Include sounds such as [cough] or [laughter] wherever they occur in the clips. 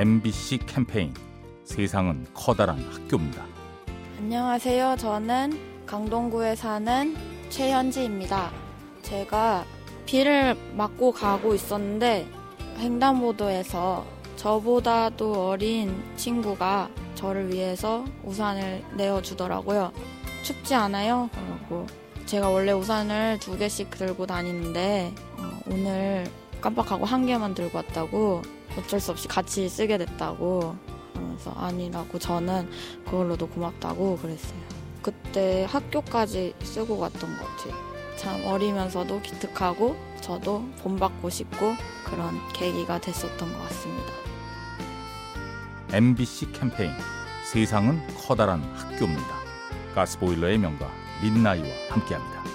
MBC 캠페인 세상은 커다란 학교입니다. 안녕하세요. 저는 강동구에 사는 최현지입니다. 제가 비를 맞고 가고 있었는데 횡단보도에서 저보다도 어린 친구가 저를 위해서 우산을 내어주더라고요. 춥지 않아요? 그러고 제가 원래 우산을 두 개씩 들고 다니는데 어, 오늘 깜빡하고 한 개만 들고 왔다고 어쩔 수 없이 같이 쓰게 됐다고 그래서 아니라고 저는 그걸로도 고맙다고 그랬어요. 그때 학교까지 쓰고 갔던 것 같아요. 참 어리면서도 기특하고 저도 본받고 싶고 그런 계기가 됐었던 것 같습니다. MBC 캠페인 세상은 커다란 학교입니다. 가스보일러의 명가 민나이와 함께합니다.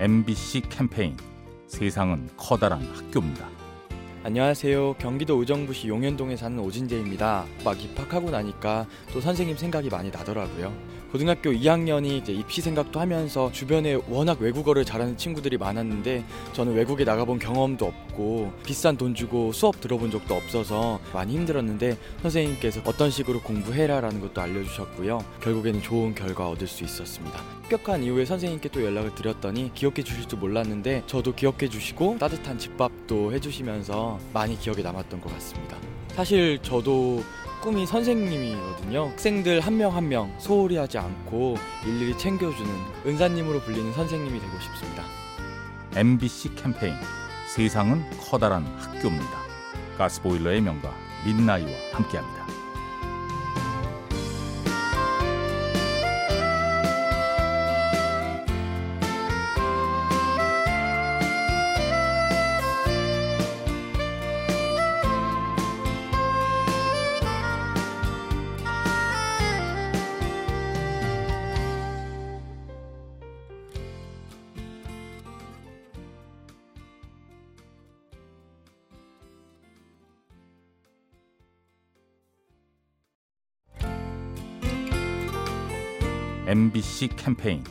MBC 캠페인 세상은 커다란 학교입니다. 안녕하세요. 경기도 의정부시 용현동에 사는 오진재입니다. 막 입학하고 나니까 또 선생님 생각이 많이 나더라고요. 고등학교 2학년이 이제 입시 생각도 하면서 주변에 워낙 외국어를 잘하는 친구들이 많았는데 저는 외국에 나가본 경험도 없고 비싼 돈 주고 수업 들어본 적도 없어서 많이 힘들었는데 선생님께서 어떤 식으로 공부해라라는 것도 알려주셨고요. 결국에는 좋은 결과 얻을 수 있었습니다. 합격한 이후에 선생님께 또 연락을 드렸더니 기억해 주실 줄 몰랐는데 저도 기억해 주시고 따뜻한 집밥도 해주시면서 많이 기억에 남았던 것 같습니다. 사실 저도 꿈이 선생님이거든요. 학생들 한 명 한 명 소홀히 하지 않고 일일이 챙겨주는 은사님으로 불리는 선생님이 되고 싶습니다. MBC 캠페인 세상은 커다란 학교입니다. 가스보일러의 명가 민나이와 함께합니다. MBC 캠페인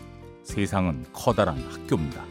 세상은 커다란 학교입니다.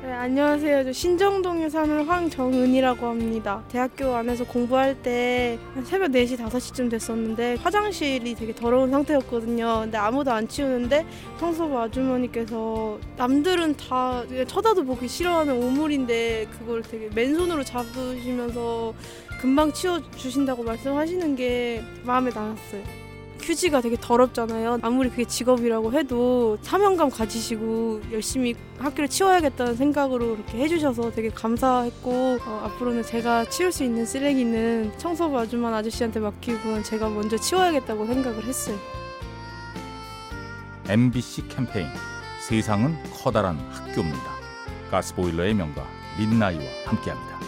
네, 안녕하세요. 저 신정동에 사는 황정은이라고 합니다. 대학교 안에서 공부할 때 새벽 4시, 5시쯤 됐었는데 화장실이 되게 더러운 상태였거든요. 근데 아무도 안 치우는데 청소부 아주머니께서 남들은 다 쳐다도 보기 싫어하는 오물인데 그걸 되게 맨손으로 잡으시면서 금방 치워주신다고 말씀하시는 게 마음에 남았어요. 휴지가 되게 더럽잖아요. 아무리 그게 직업이라고 해도 사명감 가지시고 열심히 학교를 치워야겠다는 생각으로 이렇게 해주셔서 되게 감사했고 어, 앞으로는 제가 치울 수 있는 쓰레기는 청소부 아줌마 아저씨한테 맡기고 제가 먼저 치워야겠다고 생각을 했어요. MBC 캠페인 세상은 커다란 학교입니다. 가스보일러의 명가 민나이와 함께합니다.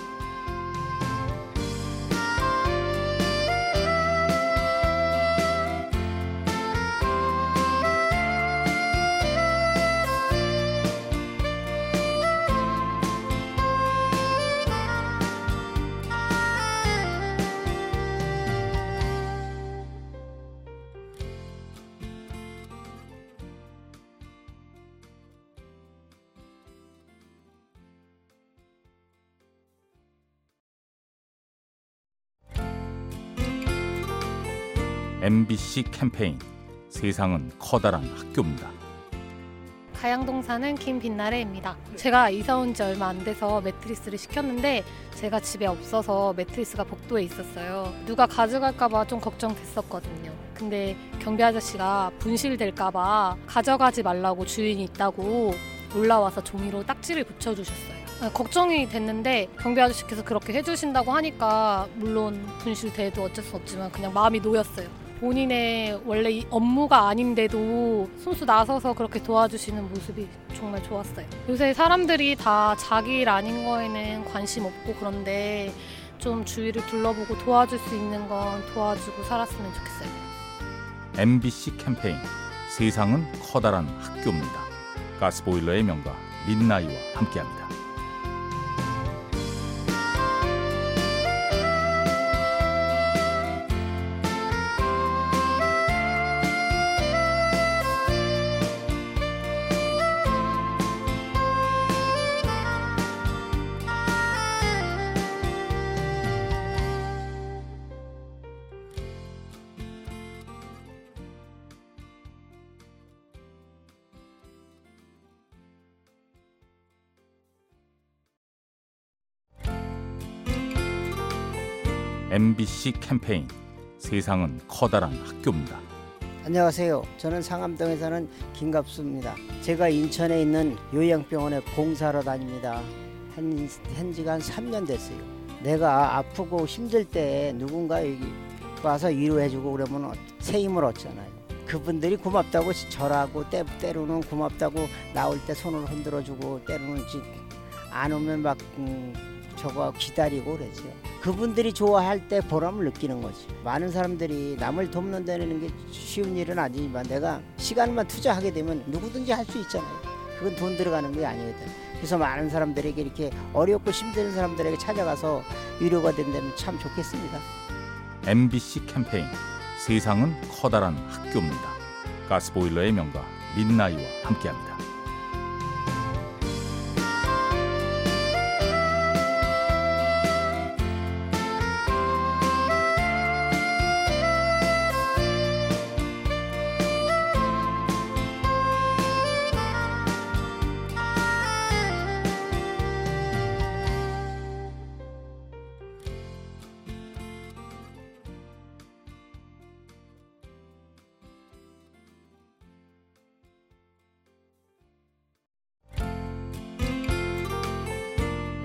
MBC 캠페인 세상은 커다란 학교입니다. 가양동 사는 김빛나래입니다. 제가 이사 온 지 얼마 안 돼서 매트리스를 시켰는데 제가 집에 없어서 매트리스가 복도에 있었어요. 누가 가져갈까봐 좀 걱정됐었거든요. 근데 경비 아저씨가 분실될까봐 가져가지 말라고 주인이 있다고 올라와서 종이로 딱지를 붙여주셨어요. 아, 걱정이 됐는데 경비 아저씨께서 그렇게 해주신다고 하니까 물론 분실돼도 어쩔 수 없지만 그냥 마음이 놓였어요. 본인의 원래 이 업무가 아닌데도 손수 나서서 그렇게 도와주시는 모습이 정말 좋았어요. 요새 사람들이 다 자기 일 아닌 거에는 관심 없고 그런데 좀 주위를 둘러보고 도와줄 수 있는 건 도와주고 살았으면 좋겠어요. MBC 캠페인 세상은 커다란 학교입니다. 가스보일러의 명가 민나이와 함께합니다. MBC 캠페인 세상은 커다란 학교입니다. 안녕하세요. 저는 상암동에 사는 김갑수입니다. 제가 인천에 있는 요양병원에 봉사하러 다닙니다. 한, 한 지가 한 3년 됐어요. 내가 아프고 힘들 때 누군가 여기 와서 위로해주고 그러면 어- 새 힘을 얻잖아요. 그분들이 고맙다고 절하고 때, 때로는 고맙다고 나올 때 손을 흔들어주고 때로는 지- 안 오면 막 음, 저거 기다리고 그러죠. 그분들이 좋아할 때 보람을 느끼는 거지. 많은 사람들이 남을 돕는다는 게 쉬운 일은 아니지만 내가 시간만 투자하게 되면 누구든지 할 수 있잖아요. 그건 돈 들어가는 게 아니거든. 그래서 많은 사람들에게 이렇게 어렵고 힘든 사람들에게 찾아가서 위로가 된다면 참 좋겠습니다. MBC 캠페인 세상은 커다란 학교입니다. 가스보일러의 명가 민나이와 함께합니다.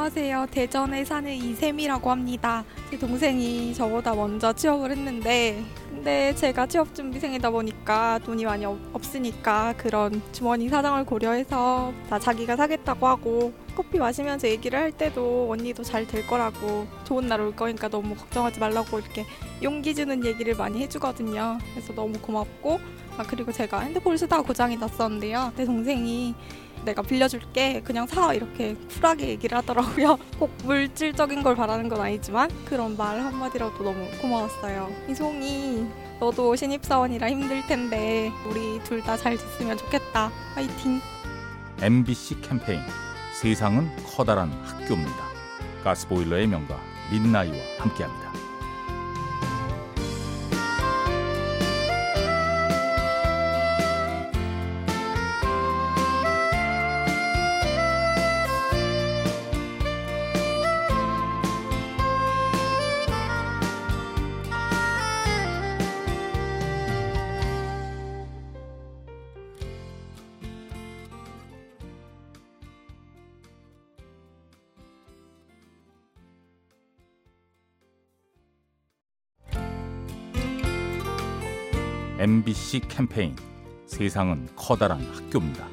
안녕하세요. 대전에 사는 이샘이라고 합니다. 제 동생이 저보다 먼저 취업을 했는데, 근데 제가 취업 준비생이다 보니까 돈이 많이 없, 없으니까 그런 주머니 사정을 고려해서 다 자기가 사겠다고 하고 커피 마시면서 얘기를 할 때도 언니도 잘 될 거라고 좋은 날 올 거니까 너무 걱정하지 말라고 이렇게 용기 주는 얘기를 많이 해주거든요. 그래서 너무 고맙고, 아, 그리고 제가 핸드폰 쓰다가 고장이 났었는데요. 내 동생이 내가 빌려줄게. 그냥 사. 이렇게 쿨하게 얘기를 하더라고요. [laughs] 꼭 물질적인 걸 바라는 건 아니지만 그런 말 한마디라도 너무 고마웠어요. 이송이 너도 신입사원이라 힘들 텐데 우리 둘 다 잘 됐으면 좋겠다. 화이팅. MBC 캠페인. 세상은 커다란 학교입니다. 가스보일러의 명가 민나이와 함께합니다. MBC 캠페인 세상은 커다란 학교입니다.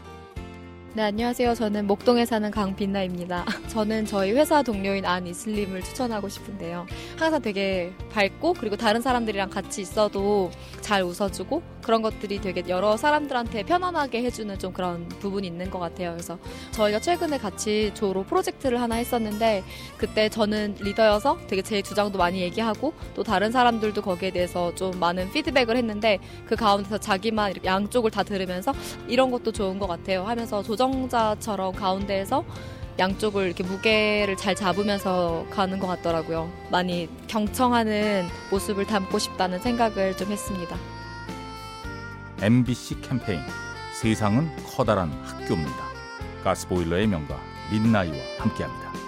네, 안녕하세요. 저는 목동에 사는 강빛나입니다. [laughs] 저는 저희 회사 동료인 안 이슬림을 추천하고 싶은데요. 항상 되게 밝고 그리고 다른 사람들이랑 같이 있어도 잘 웃어주고 그런 것들이 되게 여러 사람들한테 편안하게 해주는 좀 그런 부분이 있는 것 같아요. 그래서 저희가 최근에 같이 조로 프로젝트를 하나 했었는데 그때 저는 리더여서 되게 제 주장도 많이 얘기하고 또 다른 사람들도 거기에 대해서 좀 많은 피드백을 했는데 그 가운데서 자기만 양쪽을 다 들으면서 이런 것도 좋은 것 같아요 하면서 조정자처럼 가운데에서 양쪽을 이렇게 무게를 잘 잡으면서 가는 것 같더라고요. 많이 경청하는 모습을 담고 싶다는 생각을 좀 했습니다. MBC 캠페인 세상은 커다란 학교입니다. 가스보일러의 명가 민나이와 함께합니다.